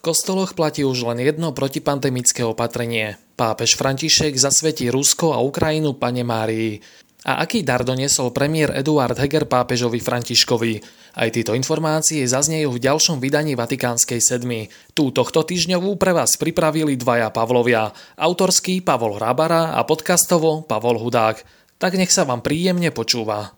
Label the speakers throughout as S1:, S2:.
S1: V kostoloch platí už len jedno protipandemické opatrenie. Pápež František zasvetí Rusko a Ukrajinu pane Márii. A aký dar doniesol premiér Eduard Heger pápežovi Františkovi? Aj tieto informácie zaznejú v ďalšom vydaní Vatikánskej sedmy. Tú tohto týždňovú pre vás pripravili dvaja Pavlovia. Autorský Pavol Hrabara a podcastovo Pavol Hudák. Tak nech sa vám príjemne počúva.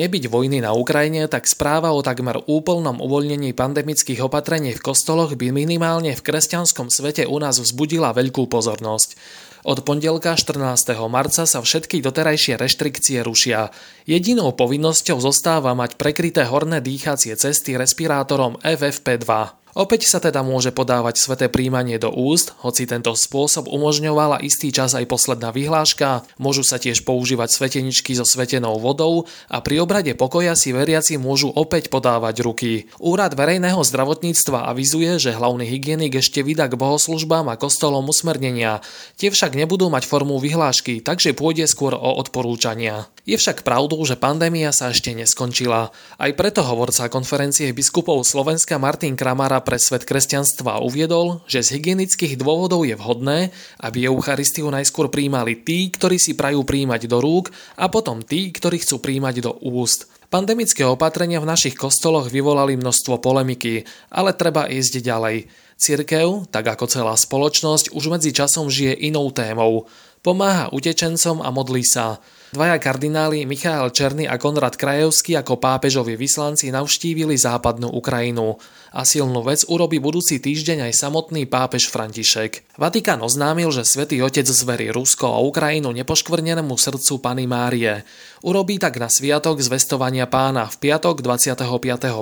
S1: Nebyť vojny na Ukrajine, tak správa o takmer úplnom uvoľnení pandemických opatrení v kostoloch by minimálne v kresťanskom svete u nás vzbudila veľkú pozornosť. Od pondelka 14. marca sa všetky doterajšie reštrikcie rušia. Jedinou povinnosťou zostáva mať prekryté horné dýchacie cesty respirátorom FFP2. Opäť sa teda môže podávať sveté príjmanie do úst, hoci tento spôsob umožňovala istý čas aj posledná vyhláška, môžu sa tiež používať sveteničky so svetenou vodou a pri obrade pokoja si veriaci môžu opäť podávať ruky. Úrad verejného zdravotníctva avizuje, že hlavný hygienik ešte vydá k bohoslužbám a kostolom usmernenia. Tie však nebudú mať formu vyhlášky, takže pôjde skôr o odporúčania. Je však pravdou, že pandémia sa ešte neskončila. Aj preto hovorca konferencie biskupov Slovenska Martin Kramara pre svet kresťanstva uviedol, že z hygienických dôvodov je vhodné, aby Eucharistiu najskôr príjmali tí, ktorí si prajú príjmať do rúk a potom tí, ktorí chcú príjmať do úst. Pandemické opatrenia v našich kostoloch vyvolali množstvo polemiky, ale treba ísť ďalej. Cirkev, tak ako celá spoločnosť, už medzi časom žije inou témou. Pomáha utečencom a modlí sa. Dvaja kardináli Michael Černý a Konrad Krajevský ako pápežovi vyslanci navštívili západnú Ukrajinu. A silnú vec urobí budúci týždeň aj samotný pápež František. Vatikán oznámil, že svätý Otec zverí Rusko a Ukrajinu nepoškvrnenému srdcu Pany Márie. Urobí tak na sviatok zvestovania pána v piatok 25.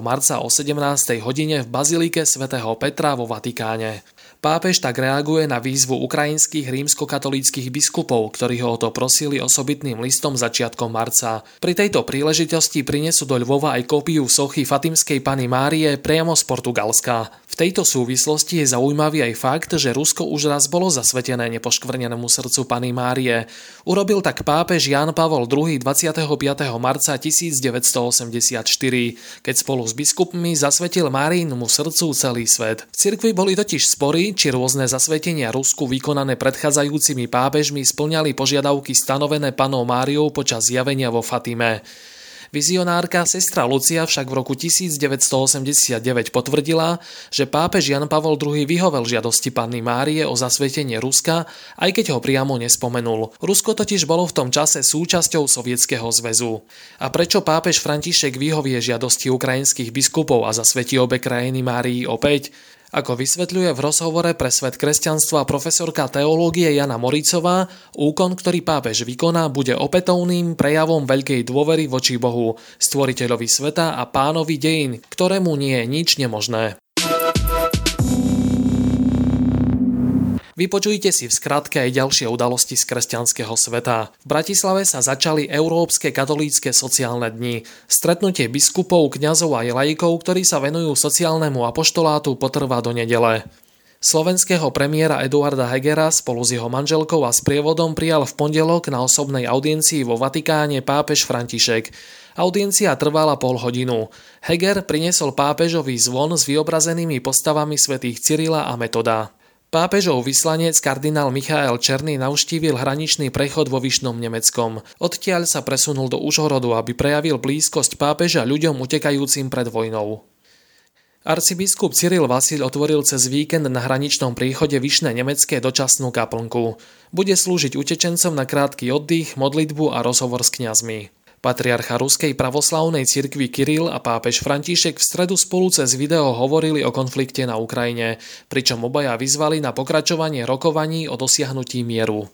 S1: marca o 17. hodine v bazilike svätého Petra vo Vatikáne. Pápež tak reaguje na výzvu ukrajinských rímskokatolíckých biskupov, ktorí ho o to prosili osobitným listom začiatkom marca. Pri tejto príležitosti prinesú do Ľvova aj kópiu sochy Fatimskej Pany Márie priamo z Portugalska. Tejto súvislosti je zaujímavý aj fakt, že Rusko už raz bolo zasvetené nepoškvrnenému srdcu Pany Márie. Urobil tak pápež Jan Pavol II 25. marca 1984, keď spolu s biskupmi zasvetil Máriinmu srdcu celý svet. V cirkvi boli totiž spory, či rôzne zasvetenia Rusku vykonané predchádzajúcimi pápežmi splňali požiadavky stanovené panou Máriou počas zjavenia vo Fatime. Vizionárka sestra Lucia však v roku 1989 potvrdila, že pápež Jan Pavol II vyhovel žiadosti panny Márie o zasvetenie Ruska, aj keď ho priamo nespomenul. Rusko totiž bolo v tom čase súčasťou Sovietskeho zväzu. A prečo pápež František vyhovie žiadosti ukrajinských biskupov a zasvetí obe krajiny Márii opäť? Ako vysvetľuje v rozhovore pre svet kresťanstva profesorka teológie Jana Moricová, úkon, ktorý pápež vykoná, bude opätovným prejavom veľkej dôvery voči Bohu, stvoriteľovi sveta a pánovi dejín, ktorému nie je nič nemožné. Vypočujte si v skratke aj ďalšie udalosti z kresťanského sveta. V Bratislave sa začali Európske katolícke sociálne dni. Stretnutie biskupov, kňazov a laikov, ktorí sa venujú sociálnemu apoštolátu, potrvá do nedele. Slovenského premiéra Eduarda Hegera spolu s jeho manželkou a sprievodom prijal v pondelok na osobnej audiencii vo Vatikáne pápež František. Audiencia trvala pol hodinu. Heger priniesol pápežový zvon s vyobrazenými postavami svätých Cyrila a Metoda. Pápežov vyslanec kardinál Michael Černý navštívil hraničný prechod vo Vyšnom Nemeckom. Odtiaľ sa presunul do Užhorodu, aby prejavil blízkosť pápeža ľuďom utekajúcim pred vojnou. Arcibiskup Cyril Vasil otvoril cez víkend na hraničnom príchode Vyšné Nemecké dočasnú kaplnku. Bude slúžiť utečencom na krátky oddych, modlitbu a rozhovor s kňazmi. Patriarcha Ruskej pravoslavnej cirkvi Kiril a pápež František v stredu spolu cez video hovorili o konflikte na Ukrajine, pričom obaja vyzvali na pokračovanie rokovaní o dosiahnutí mieru.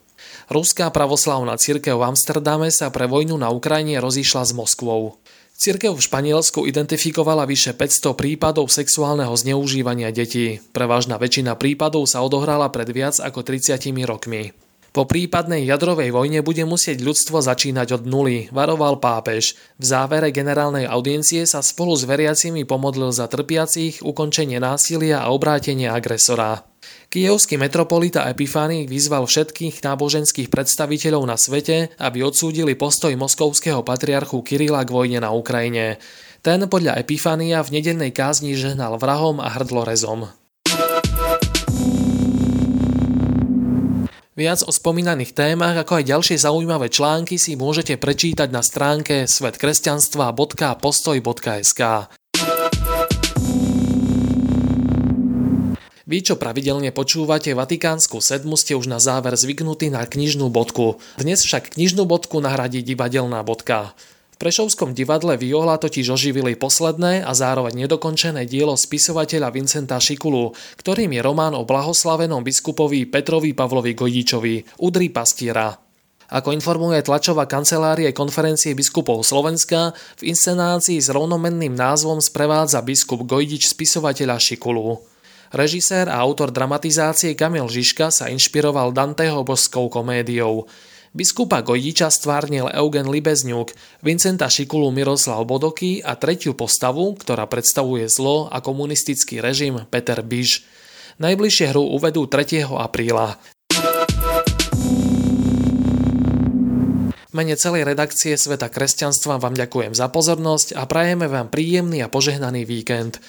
S1: Ruská pravoslavná cirkev v Amsterdame sa pre vojnu na Ukrajine rozišla s Moskvou. Cirkev v Španielsku identifikovala vyše 500 prípadov sexuálneho zneužívania detí. Prevažná väčšina prípadov sa odohrala pred viac ako 30 rokmi. Po prípadnej jadrovej vojne bude musieť ľudstvo začínať od nuly, varoval pápež. V závere generálnej audiencie sa spolu s veriacimi pomodlil za trpiacich, ukončenie násilia a obrátenie agresora. Kijevský metropolita Epifánik vyzval všetkých náboženských predstaviteľov na svete, aby odsúdili postoj moskovského patriarchu Kirila k vojne na Ukrajine. Ten podľa Epifania v nedennej kázni žehnal vrahom a hrdlorezom. Viac o spomínaných témach, ako aj ďalšie zaujímavé články si môžete prečítať na stránke svetkresťanstva.postoj.sk. Vy, čo pravidelne počúvate Vatikánsku sedmu, ste už na záver zvyknutí na knižnú bodku. Dnes však knižnú bodku nahradí divadelná bodka. V Prešovskom divadle Viola totiž oživili posledné a zároveň nedokončené dielo spisovateľa Vincenta Šikulu, ktorým je román o blahoslavenom biskupovi Petrovi Pavlovi Gojdičovi, Udri pastiera. Ako informuje tlačová kancelárie konferencie biskupov Slovenska, v inscenácii s rovnomenným názvom sprevádza biskup Gojdič spisovateľa Šikulu. Režisér a autor dramatizácie Kamil Žižka sa inšpiroval Danteho božskou komédiou. Biskupa Gojdiča stvárnil Eugen Libezňuk, Vincenta Šikulu Miroslav Bodoky a tretiu postavu, ktorá predstavuje zlo a komunistický režim Peter Biž. Najbližšie hru uvedú 3. apríla. mene celej redakcie Sveta kresťanstva vám ďakujem za pozornosť a prajeme vám príjemný a požehnaný víkend.